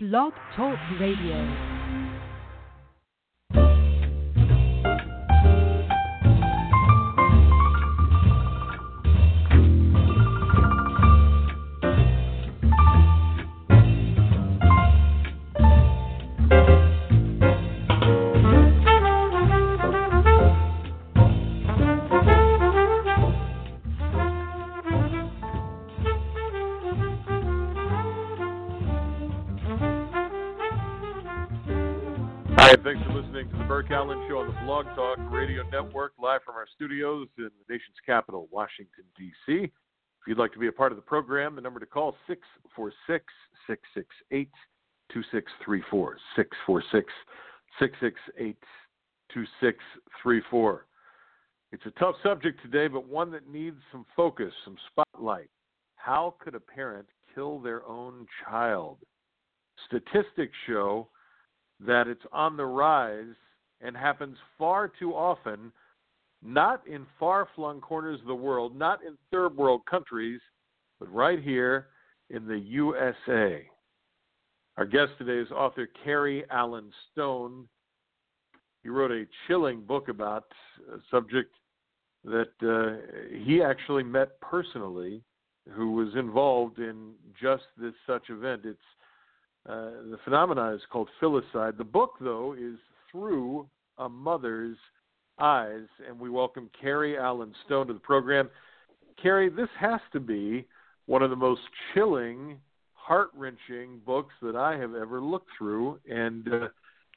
Blog Talk Radio. The Allen Show on the Blog Talk Radio Network, live from our studios in the nation's capital, Washington, D.C. If you'd like to be a part of the program, the number to call is 646 668 2634. 646 668 2634. It's a tough subject today, but one that needs some focus, some spotlight. How could a parent kill their own child? Statistics show that it's on the rise and happens far too often, not in far flung corners of the world, not in third world countries, but right here in the USA. Our guest today is author Cary Allen Stone. He wrote a chilling book about a subject that uh, he actually met personally, who was involved in just this such event. It's uh, the phenomenon is called filicide. The book, though, is through a mother's eyes, and we welcome Cary Allen Stone to the program. Cary, this has to be one of the most chilling, heart wrenching books that I have ever looked through, and uh,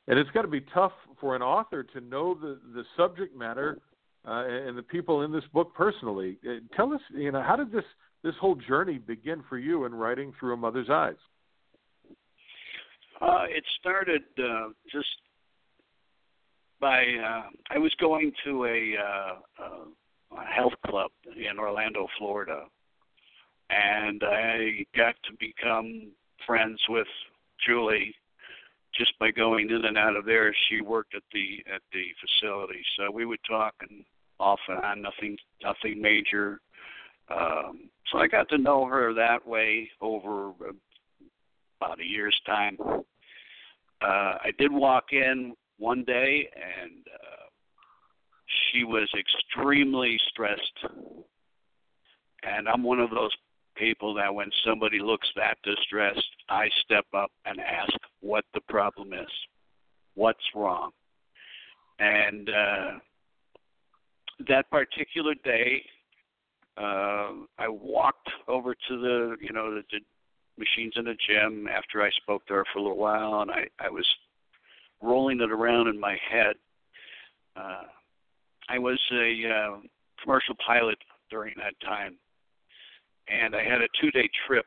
and it's got to be tough for an author to know the the subject matter uh, and the people in this book personally. Uh, tell us, you know, how did this this whole journey begin for you in writing through a mother's eyes? Uh, it started uh, just by uh, I was going to a, uh, uh, a health club in Orlando, Florida, and I got to become friends with Julie just by going in and out of there. She worked at the at the facility, so we would talk and off and on, nothing nothing major. Um, so I got to know her that way over about a year's time. Uh, I did walk in one day and uh, she was extremely stressed. And I'm one of those people that when somebody looks that distressed, I step up and ask what the problem is, what's wrong. And uh, that particular day, uh, I walked over to the, you know, the, the machines in the gym after I spoke to her for a little while, and I, I was rolling it around in my head. Uh, I was a uh, commercial pilot during that time, and I had a two-day trip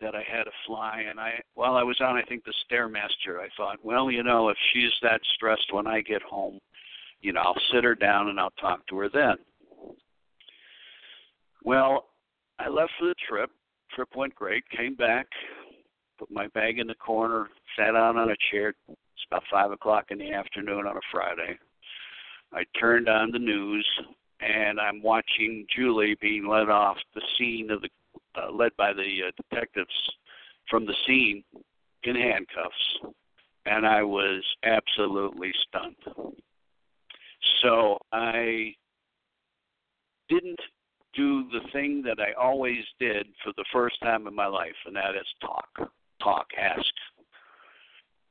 that I had to fly. And I, while I was on, I think the stairmaster, I thought, well, you know, if she's that stressed when I get home, you know, I'll sit her down and I'll talk to her then. Well, I left for the trip. Trip went great. Came back, put my bag in the corner, sat down on a chair. It's about five o'clock in the afternoon on a Friday. I turned on the news, and I'm watching Julie being led off the scene of the, uh, led by the uh, detectives from the scene in handcuffs, and I was absolutely stunned. So I didn't do the thing that I always did for the first time in my life, and that is talk, talk, ask.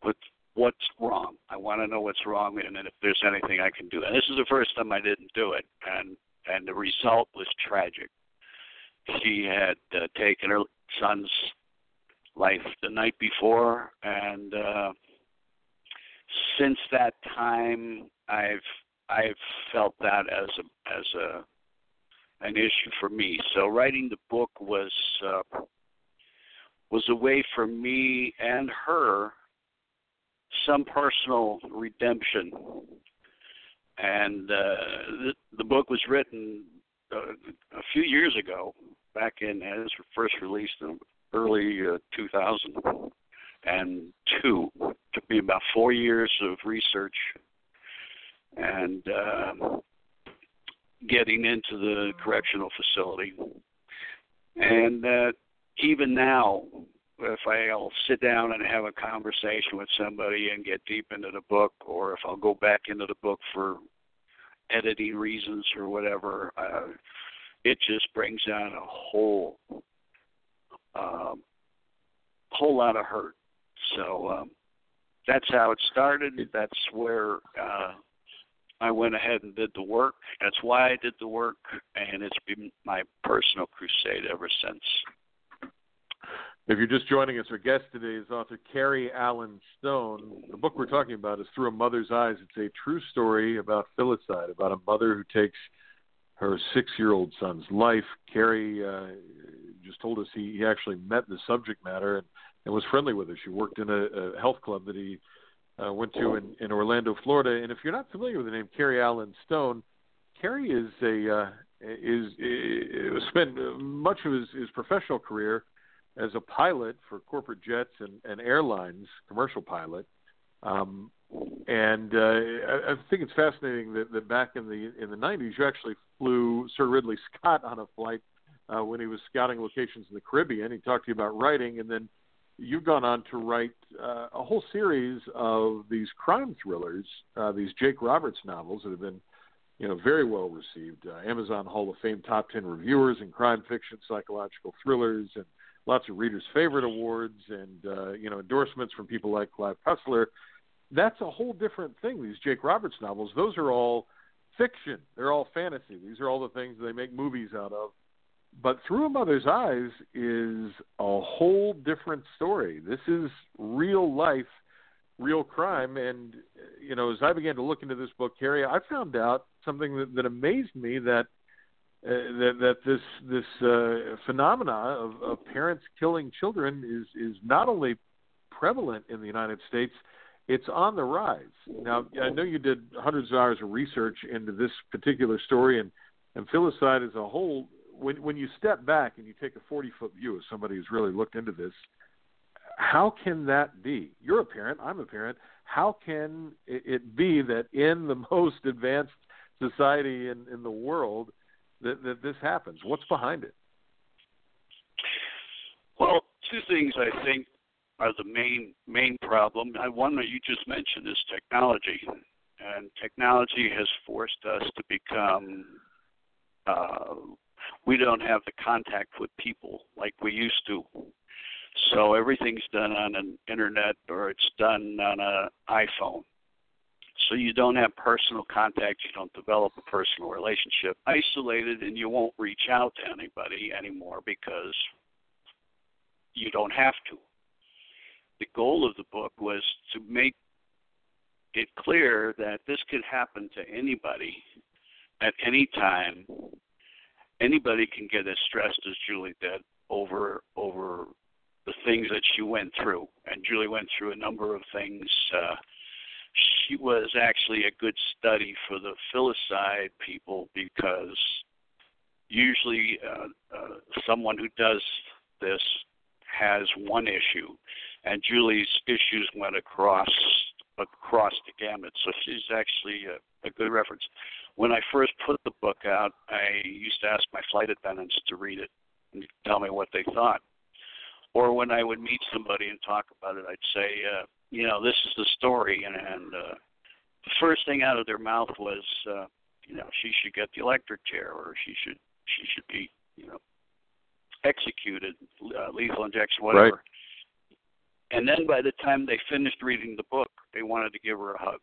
What what's wrong? I want to know what's wrong, and then if there's anything I can do. And this is the first time I didn't do it, and and the result was tragic. She had uh, taken her son's life the night before, and uh, since that time, I've I've felt that as a as a an issue for me. So writing the book was uh, was a way for me and her some personal redemption. And uh, the, the book was written uh, a few years ago, back in as first released in early uh, 2002. It took me about four years of research and uh, getting into the correctional facility. And uh, even now, if I'll sit down and have a conversation with somebody and get deep into the book, or if I'll go back into the book for editing reasons or whatever, uh, it just brings out a whole um, whole lot of hurt. So um, that's how it started. That's where uh, I went ahead and did the work. That's why I did the work, and it's been my personal crusade ever since. If you're just joining us, our guest today is author Cary Allen Stone. The book we're talking about is Through a Mother's Eyes. It's a true story about filicide, about a mother who takes her six-year-old son's life. Cary uh, just told us he, he actually met the subject matter and, and was friendly with her. She worked in a, a health club that he uh, went to in, in Orlando, Florida. And if you're not familiar with the name Cary Allen Stone, Cary is a uh, is, is spent much of his, his professional career as a pilot for corporate jets and, and airlines, commercial pilot. Um, and uh, I, I think it's fascinating that, that back in the in the 90s, you actually flew Sir Ridley Scott on a flight uh, when he was scouting locations in the Caribbean. He talked to you about writing, and then you've gone on to write uh, a whole series of these crime thrillers, uh, these Jake Roberts novels that have been, you know, very well received. Uh, Amazon Hall of Fame top ten reviewers in crime fiction, psychological thrillers, and lots of readers' favorite awards, and uh, you know, endorsements from people like Clive Cussler. That's a whole different thing. These Jake Roberts novels, those are all fiction. They're all fantasy. These are all the things they make movies out of but through a mother's eyes is a whole different story. This is real life, real crime, and you know, as I began to look into this book, Cary, I found out something that, that amazed me that uh, that that this this uh, phenomena of, of parents killing children is is not only prevalent in the United States, it's on the rise. Now, I know you did hundreds of hours of research into this particular story, and and filicide as a whole when when you step back and you take a 40 foot view of somebody who's really looked into this, how can that be? You're a parent. I'm a parent. How can it be that in the most advanced society in, in the world that, that this happens? What's behind it? Well, two things I think are the main main problem. One that you just mentioned is technology, and technology has forced us to become uh, we don't have the contact with people like we used to. So everything's done on an internet or it's done on an iPhone. So you don't have personal contact, you don't develop a personal relationship. Isolated and you won't reach out to anybody anymore because you don't have to. The goal of the book was to make it clear that this could happen to anybody at any time anybody can get as stressed as Julie did over over the things that she went through, and Julie went through a number of things. Uh, she was actually a good study for the filicide people because usually uh, uh, someone who does this has one issue, and Julie's issues went across across the gamut. So she's actually a, a good reference when I first put the book out, I used to ask my flight attendants to read it and tell me what they thought. Or when I would meet somebody and talk about it, I'd say, uh, you know, this is the story, and, and uh, the first thing out of their mouth was, uh, you know, she should get the electric chair, or she should she should be, you know, executed, uh, lethal injection, whatever. Right. And then by the time they finished reading the book, they wanted to give her a hug.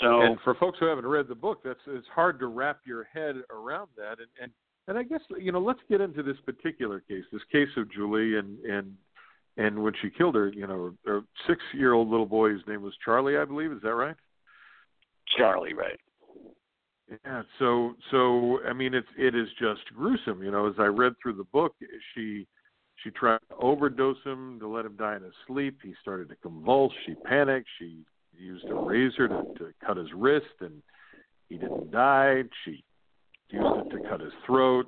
So, and for folks who haven't read the book, that's it's hard to wrap your head around that. And and and I guess you know, let's get into this particular case, this case of Julie, and and and when she killed her, you know, her six-year-old little boy, his name was Charlie, I believe. Is that right? Charlie, right? Yeah. So so I mean, it's it is just gruesome. You know, as I read through the book, she she tried to overdose him to let him die in his sleep. He started to convulse. She panicked. She used a razor to, to cut his wrist, and he didn't die. She used it to cut his throat.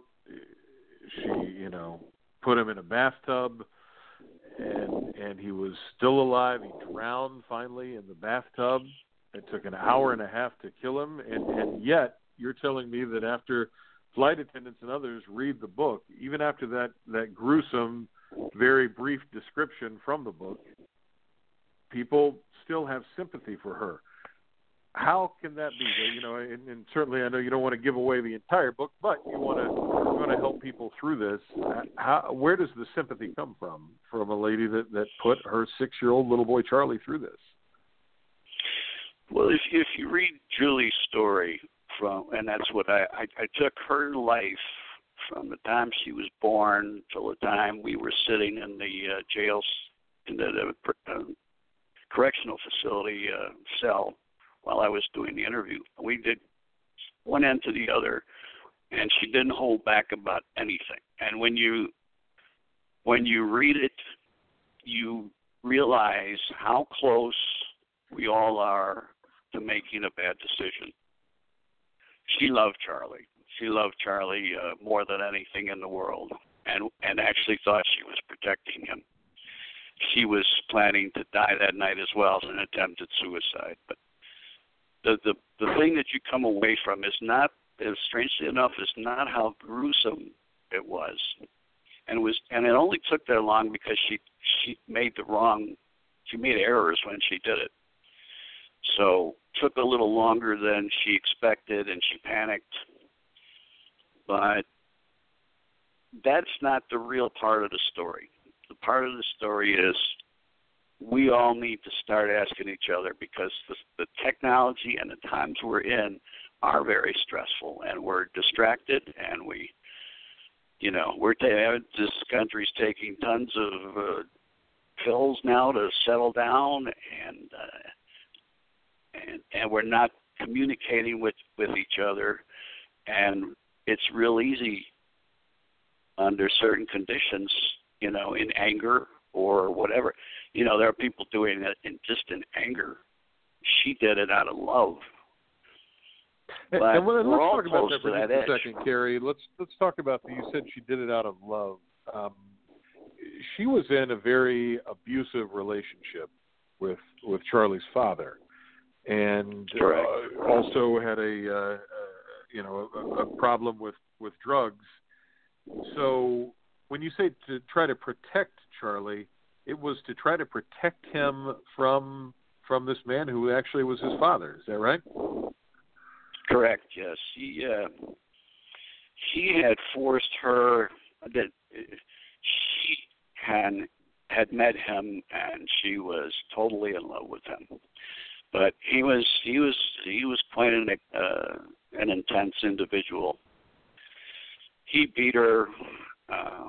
She, you know, put him in a bathtub, and and he was still alive. He drowned finally in the bathtub. It took an hour and a half to kill him, and and yet you're telling me that after flight attendants and others read the book, even after that that gruesome, very brief description from the book, people still have sympathy for her. How can that be? You know, and, and certainly I know you don't want to give away the entire book, but you want to want to help people through this. How, where does the sympathy come from from a lady that that put her six year old little boy Charlie through this? Well, if if you read Julie's story from, and that's what I I, I took her life from the time she was born till the time we were sitting in the uh, jails in the, the uh, correctional facility uh, cell while I was doing the interview. We did one end to the other, and she didn't hold back about anything. And when you when you read it, you realize how close we all are to making a bad decision. She loved Charlie. She loved Charlie uh, more than anything in the world, and and actually thought she was protecting him. She was planning to die that night as well as an attempted suicide. But the the the thing that you come away from is not, strangely enough, is not how gruesome it was, and it was and it only took that long because she she made the wrong, she made errors when she did it. So took a little longer than she expected, and she panicked. But that's not the real part of the story. The part of the story is we all need to start asking each other because the, the technology and the times we're in are very stressful, and we're distracted, and we, you know, we're ta- this country's taking tons of uh, pills now to settle down, and uh, and and we're not communicating with with each other and it's real easy under certain conditions you know in anger or whatever. You know there are people doing it in just in anger. She did it out of love but and well, let's talk about that for that a second, Cary. Let's let's talk about the, you said she did it out of love. Um, she was in a very abusive relationship with with Charlie's father, and uh, also had a uh, uh, you know a, a problem with with drugs. So when you say to try to protect Charlie, it was to try to protect him from from this man who actually was his father. Is that right? Correct. Yes. She uh, she had forced her that she had had met him and she was totally in love with him but he was he was he was quite an uh, an intense individual. He beat her. Uh,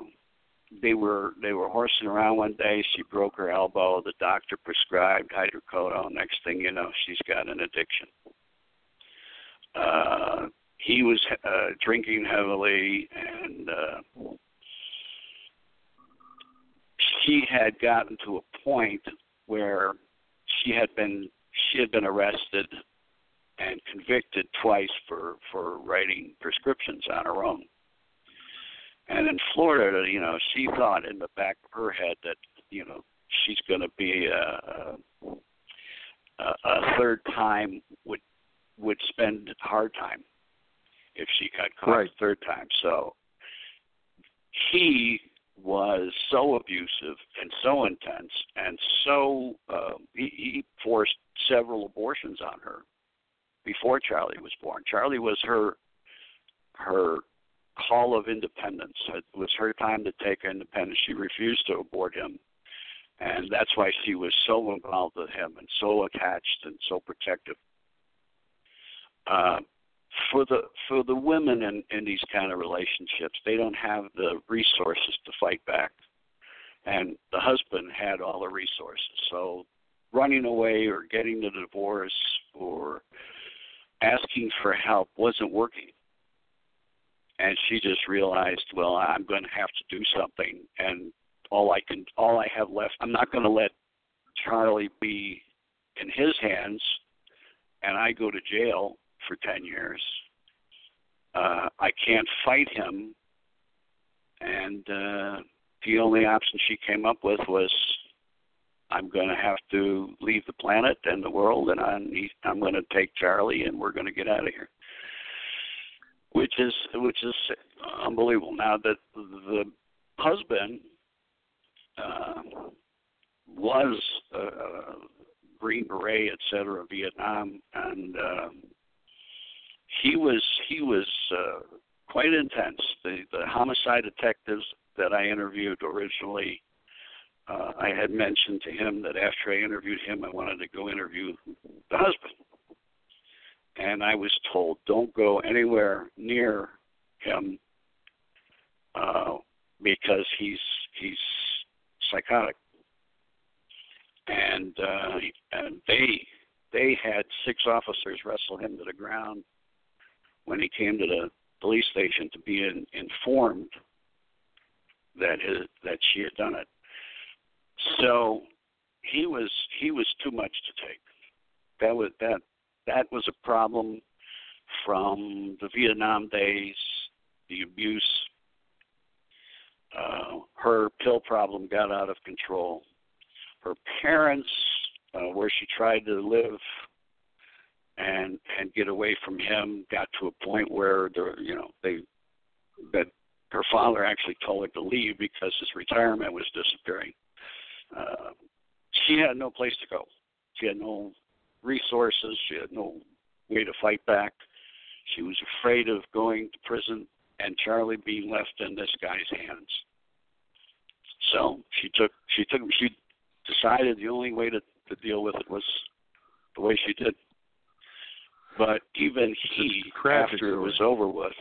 they were they were horsing around one day. She broke her elbow. The doctor prescribed hydrocodone. Next thing you know, she's got an addiction. Uh, he was uh, drinking heavily, and uh, she had gotten to a point where she had been she had been arrested and convicted twice for for writing prescriptions on her own. And in Florida, you know, she thought in the back of her head that you know she's going to be a, a, a third time would would spend hard time if she got caught right. a third time. So he was so abusive and so intense and so uh, he, he forced several abortions on her before Charlie was born. Charlie was her her call of independence. It was her time to take independence. She refused to abort him. And that's why she was so involved with him and so attached and so protective. Uh, for the for the women in, in these kind of relationships, they don't have the resources to fight back. And the husband had all the resources. So running away or getting the divorce or asking for help wasn't working. And she just realized, well, I'm going to have to do something, and all I can, all I have left, I'm not going to let Charlie be in his hands, and I go to jail for ten years. Uh, I can't fight him, and uh, the only option she came up with was I'm going to have to leave the planet and the world, and I'm I'm going to take Charlie, and we're going to get out of here. which is which is unbelievable. Now that the husband uh, was a, a Green Beret, et cetera, Vietnam, and uh, he was he was uh, quite intense. The the homicide detectives that I interviewed originally, uh, I had mentioned to him that after I interviewed him, I wanted to go interview the husband, and I was told don't go anywhere near him uh, because he's he's psychotic, and uh, and they they had six officers wrestle him to the ground when he came to the police station to be in, informed that his that she had done it. So he was he was too much to take. That was that that was a problem from the Vietnam days, the abuse. Uh, her pill problem got out of control. Her parents, uh, where she tried to live and and get away from him got to a point where the you know they that her father actually told her to leave because his retirement was disappearing. Uh, she had no place to go. She had no resources. She had no way to fight back. She was afraid of going to prison and Charlie being left in this guy's hands. So she took she took she decided the only way to to deal with it was the way she did. But even he, after it was over with,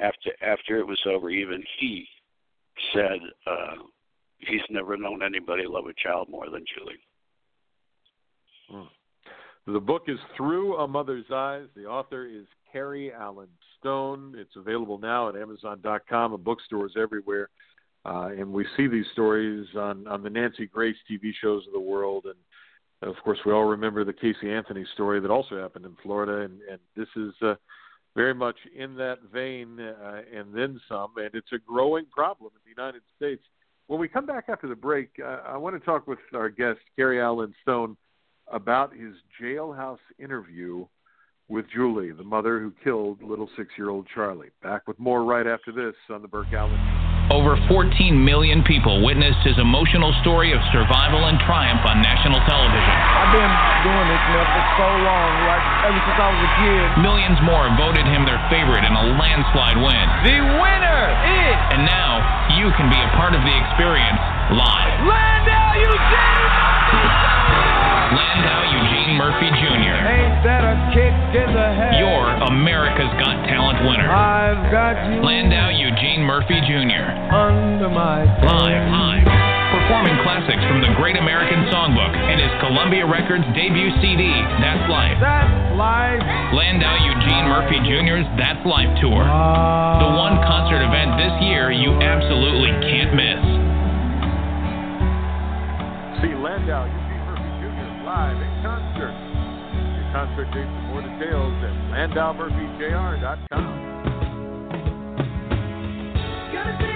after after it was over, even he said uh, he's never known anybody love a child more than Julie. Hmm. The book is Through a Mother's Eyes. The author is Cary Allen Stone. It's available now at Amazon.com and bookstores everywhere. Uh, and we see these stories on, on the Nancy Grace TV shows of the world and of course, we all remember the Casey Anthony story that also happened in Florida, and, and this is uh, very much in that vein uh, and then some, and it's a growing problem in the United States. When we come back after the break, uh, I want to talk with our guest, Cary Allen Stone, about his jailhouse interview with Julie, the mother who killed little six year old Charlie. Back with more right after this on The Burke Allen. Over 14 million people witnessed his emotional story of survival and triumph on national television. I've been doing this now for so long, like ever since I was a kid. Millions more voted him their favorite in a landslide win. The winner is. And now you can be a part of the experience live. Landau Eugene! Landau Eugene Murphy Jr. Ain't that a kick in the head? You're America's Got Talent winner. I've got you. Landau Eugene Murphy Jr. Under my Live, live. Performing classics from the Great American Songbook and his Columbia Records debut CD, That's Life. That's life. Landau Eugene Murphy Jr.'s That's Life Tour. The one concert event this year you absolutely can't miss. See Landau Eugene Murphy Jr. live in concert. Your concert dates and more details at LandauMurphyJR.com gonna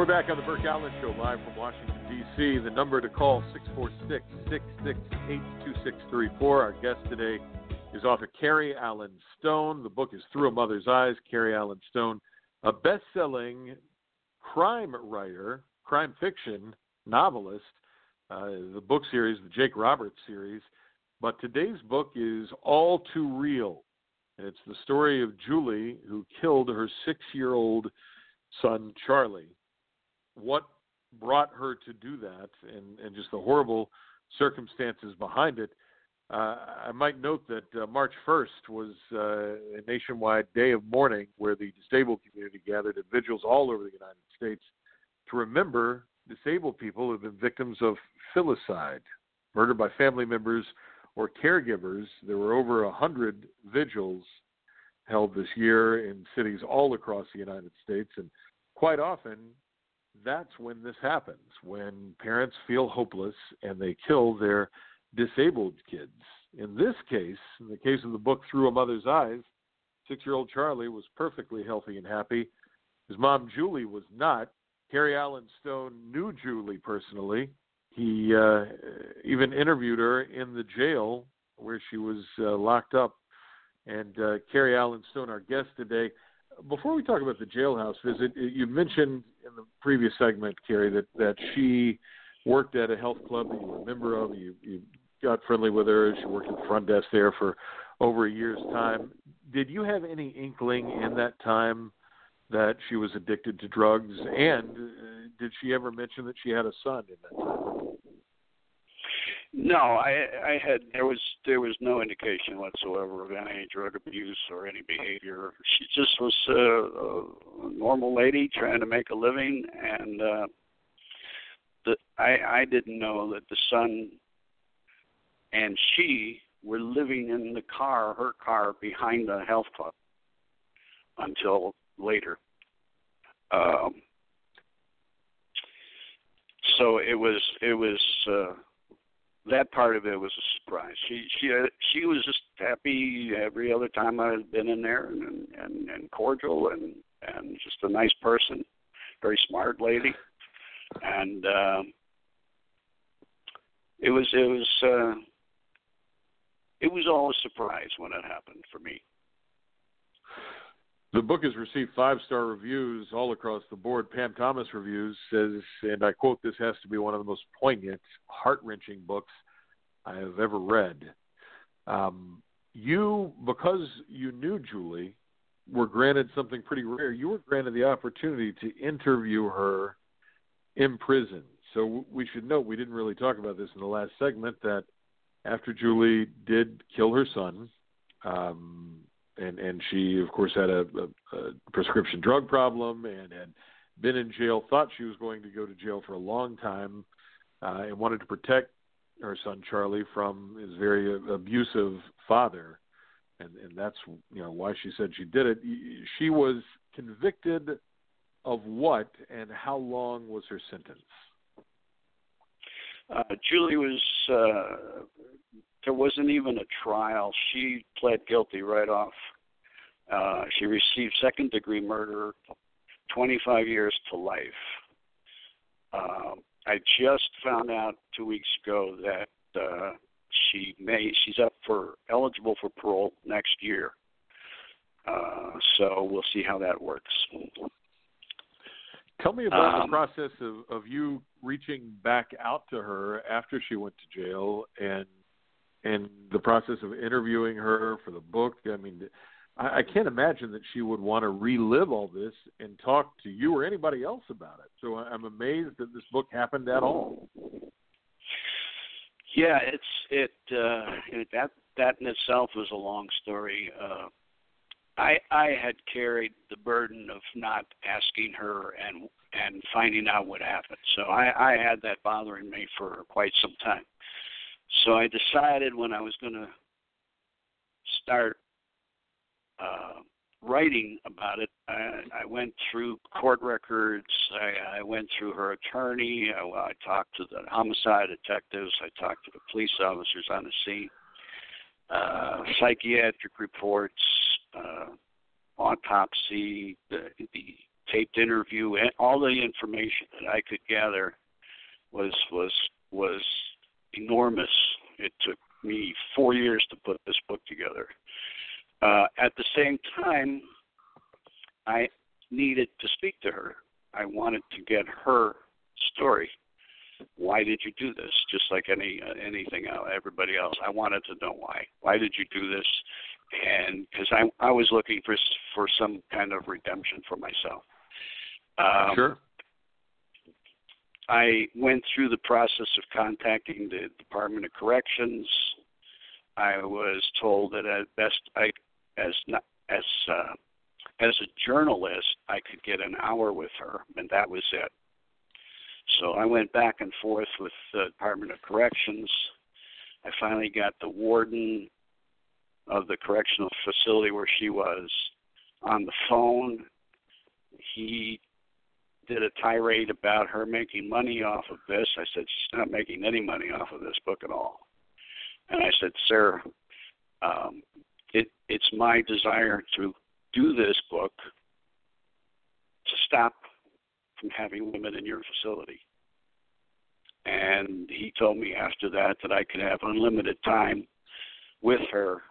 We're back on the Burke Allen Show live from Washington, D.C. The number to call 646 668 2634. Our guest today is author Cary Allen Stone. The book is Through a Mother's Eyes. Cary Allen Stone, a best selling crime writer, crime fiction novelist. Uh, the book series, the Jake Roberts series. But today's book is All Too Real. And it's the story of Julie, who killed her six year old son, Charlie what brought her to do that and, and just the horrible circumstances behind it. Uh, I might note that uh, March 1st was uh, a nationwide day of mourning where the disabled community gathered at vigils all over the United States to remember disabled people who have been victims of filicide, murder by family members or caregivers. There were over a hundred vigils held this year in cities all across the United States, and quite often that's when this happens when parents feel hopeless and they kill their disabled kids. In this case, in the case of the book Through a Mother's Eyes, six year old Charlie was perfectly healthy and happy. His mom, Julie, was not. Cary Allen Stone knew Julie personally. He uh, even interviewed her in the jail where she was uh, locked up. And uh, Cary Allen Stone, our guest today. Before we talk about the jailhouse visit, you mentioned in the previous segment, Cary, that that she worked at a health club that you were a member of. You, you got friendly with her. She worked at the front desk there for over a year's time. Did you have any inkling in that time that she was addicted to drugs? And uh, did she ever mention that she had a son in that time? No, I I had there was there was no indication whatsoever of any drug abuse or any behavior. She just was a, a normal lady trying to make a living, and uh, the I I didn't know that the son and she were living in the car, her car, behind the health club until later. Um, so it was it was. Uh, that part of it was a surprise. She she uh, she was just happy every other time I had been in there, and and and cordial, and and just a nice person, very smart lady, and uh, it was it was uh, it was all a surprise when it happened for me. The book has received five star reviews all across the board. Pam Thomas Reviews says, and I quote, this has to be one of the most poignant, heart wrenching books I have ever read. Um, you, because you knew Julie, were granted something pretty rare. You were granted the opportunity to interview her in prison. So we should note, we didn't really talk about this in the last segment, that after Julie did kill her son, um, and and she of course had a, a, a prescription drug problem and had been in jail. Thought she was going to go to jail for a long time, uh, and wanted to protect her son Charlie from his very abusive father, and and that's you know why she said she did it. She was convicted of what, and how long was her sentence? Uh, Julie was uh, there wasn't even a trial. She pled guilty right off. Uh, she received second degree murder, 25 years to life. Uh, I just found out two weeks ago that uh, she may she's up for eligible for parole next year. Uh, so we'll see how that works. Tell me about um, the process of, of you reaching back out to her after she went to jail and and the process of interviewing her for the book. I mean, I, I can't imagine that she would want to relive all this and talk to you or anybody else about it. So I'm amazed that this book happened at all. Yeah, it's it, uh, that that in itself was a long story. Uh, I I had carried the burden of not asking her and and finding out what happened. So I I had that bothering me for quite some time. So I decided when I was going to start uh, writing about it, I, I went through court records. I, I went through her attorney. I, I talked to the homicide detectives. I talked to the police officers on the scene. Uh, psychiatric reports, uh, autopsy, the, the taped interview, and all the information that I could gather was was was enormous. It took me four years to put this book together. Uh, at the same time, I needed to speak to her. I wanted to get her story. Why did you do this? Just like any uh, anything else, everybody else, I wanted to know why. Why did you do this? And because I I was looking for for some kind of redemption for myself. Um, sure. I went through the process of contacting the Department of Corrections. I was told that at best I, as not, as uh, as a journalist, I could get an hour with her, and that was it. So I went back and forth with the Department of Corrections. I finally got the warden of the correctional facility where she was on the phone. He did a tirade about her making money off of this. I said she's not making any money off of this book at all. And I said, Sir, um, it, it's my desire to do this book to stop from having women in your facility. And he told me after that that I could have unlimited time with her,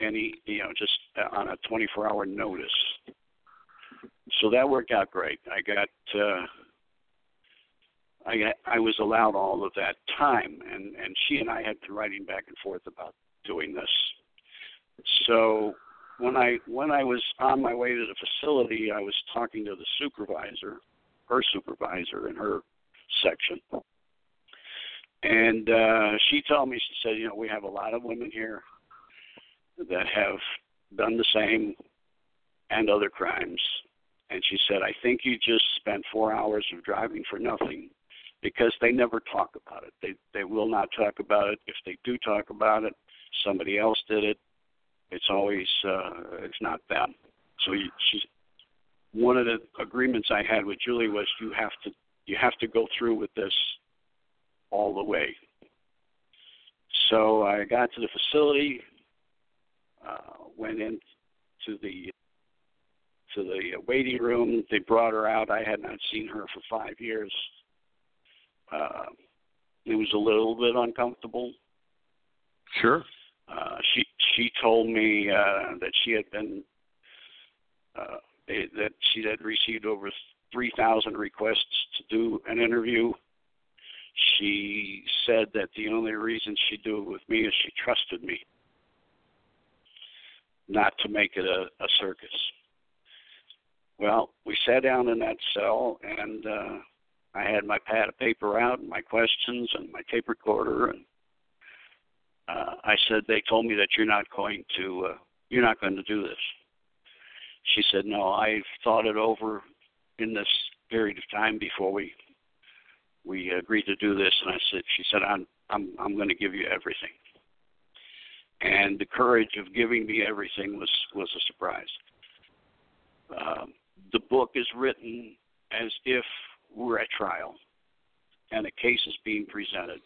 any you know, just on a 24-hour notice. So that worked out great. I got uh, I got, I was allowed all of that time, and and she and I had been writing back and forth about doing this. So when I when I was on my way to the facility, I was talking to the supervisor, her supervisor in her section, and uh, she told me she said, you know, we have a lot of women here that have done the same and other crimes. And she said, I think you just spent four hours of driving for nothing because they never talk about it. They they will not talk about it. If they do talk about it, somebody else did it. It's always uh, it's not them. So you, she's one of the agreements I had with Julie was you have to you have to go through with this all the way. So I got to the facility, uh, went into the to the waiting room. They brought her out. I had not seen her for five years. Uh, it was a little bit uncomfortable. Sure. Uh, she she told me uh, that she had been uh, that she had received over three thousand requests to do an interview. She said that the only reason she'd do it with me is she trusted me, not to make it a, a circus. Well, we sat down in that cell, and uh, I had my pad of paper out, and my questions, and my tape recorder, and uh, I said, "They told me that you're not going to, uh, you're not going to do this." She said, "No, I've thought it over in this period of time before we we agreed to do this." And I said, "She said, I'm I'm I'm going to give you everything." And the courage of giving me everything was was a surprise. Um, the book is written as if we're at trial and a case is being presented.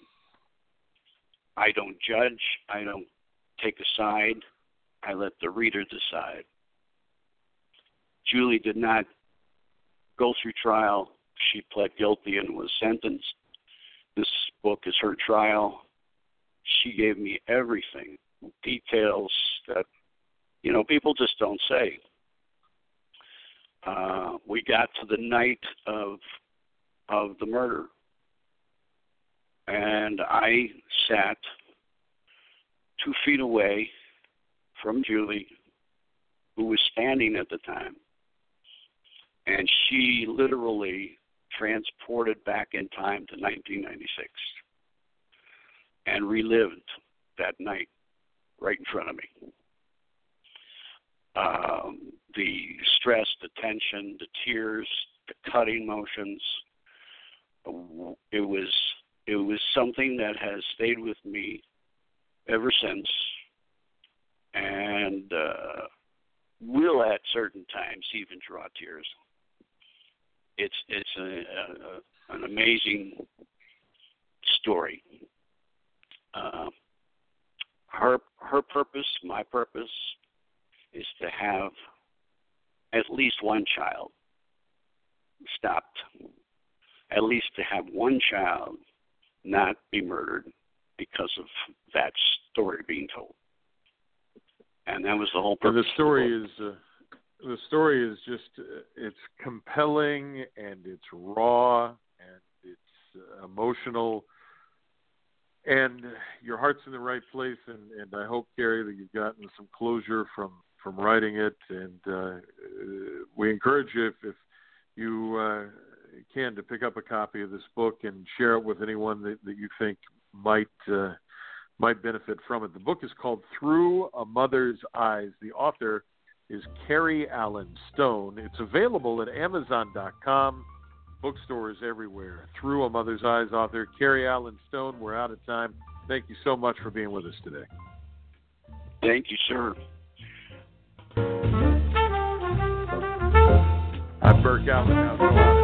I don't judge, I don't take a side, I let the reader decide. Julie did not go through trial. She pled guilty and was sentenced. This book is her trial. She gave me everything, details that, you know, people just don't say. Uh, we got to the night of of the murder, and I sat two feet away from Julie, who was standing at the time, and she literally transported back in time to 1996 and relived that night right in front of me. Um, the stress, the tension, the tears, the cutting motions. It was it was something that has stayed with me ever since, and uh, will at certain times even draw tears. It's it's a, a, an amazing story. Uh, her her purpose, my purpose, is to have at least one child stopped, at least to have one child not be murdered because of that story being told. And that was the whole purpose. And the story is uh, the story is just uh, it's compelling and it's raw and it's uh, emotional and your heart's in the right place and and I hope Cary that you've gotten some closure from from writing it, and uh, we encourage you if, if you uh, can to pick up a copy of this book and share it with anyone that, that you think might uh, might benefit from it. The book is called Through a Mother's Eyes. The author is Cary Allen Stone. It's available at Amazon.com, bookstores everywhere. Through a Mother's Eyes, author Cary Allen Stone. We're out of time. Thank you so much for being with us today. Thank you, sir. Burke Allen.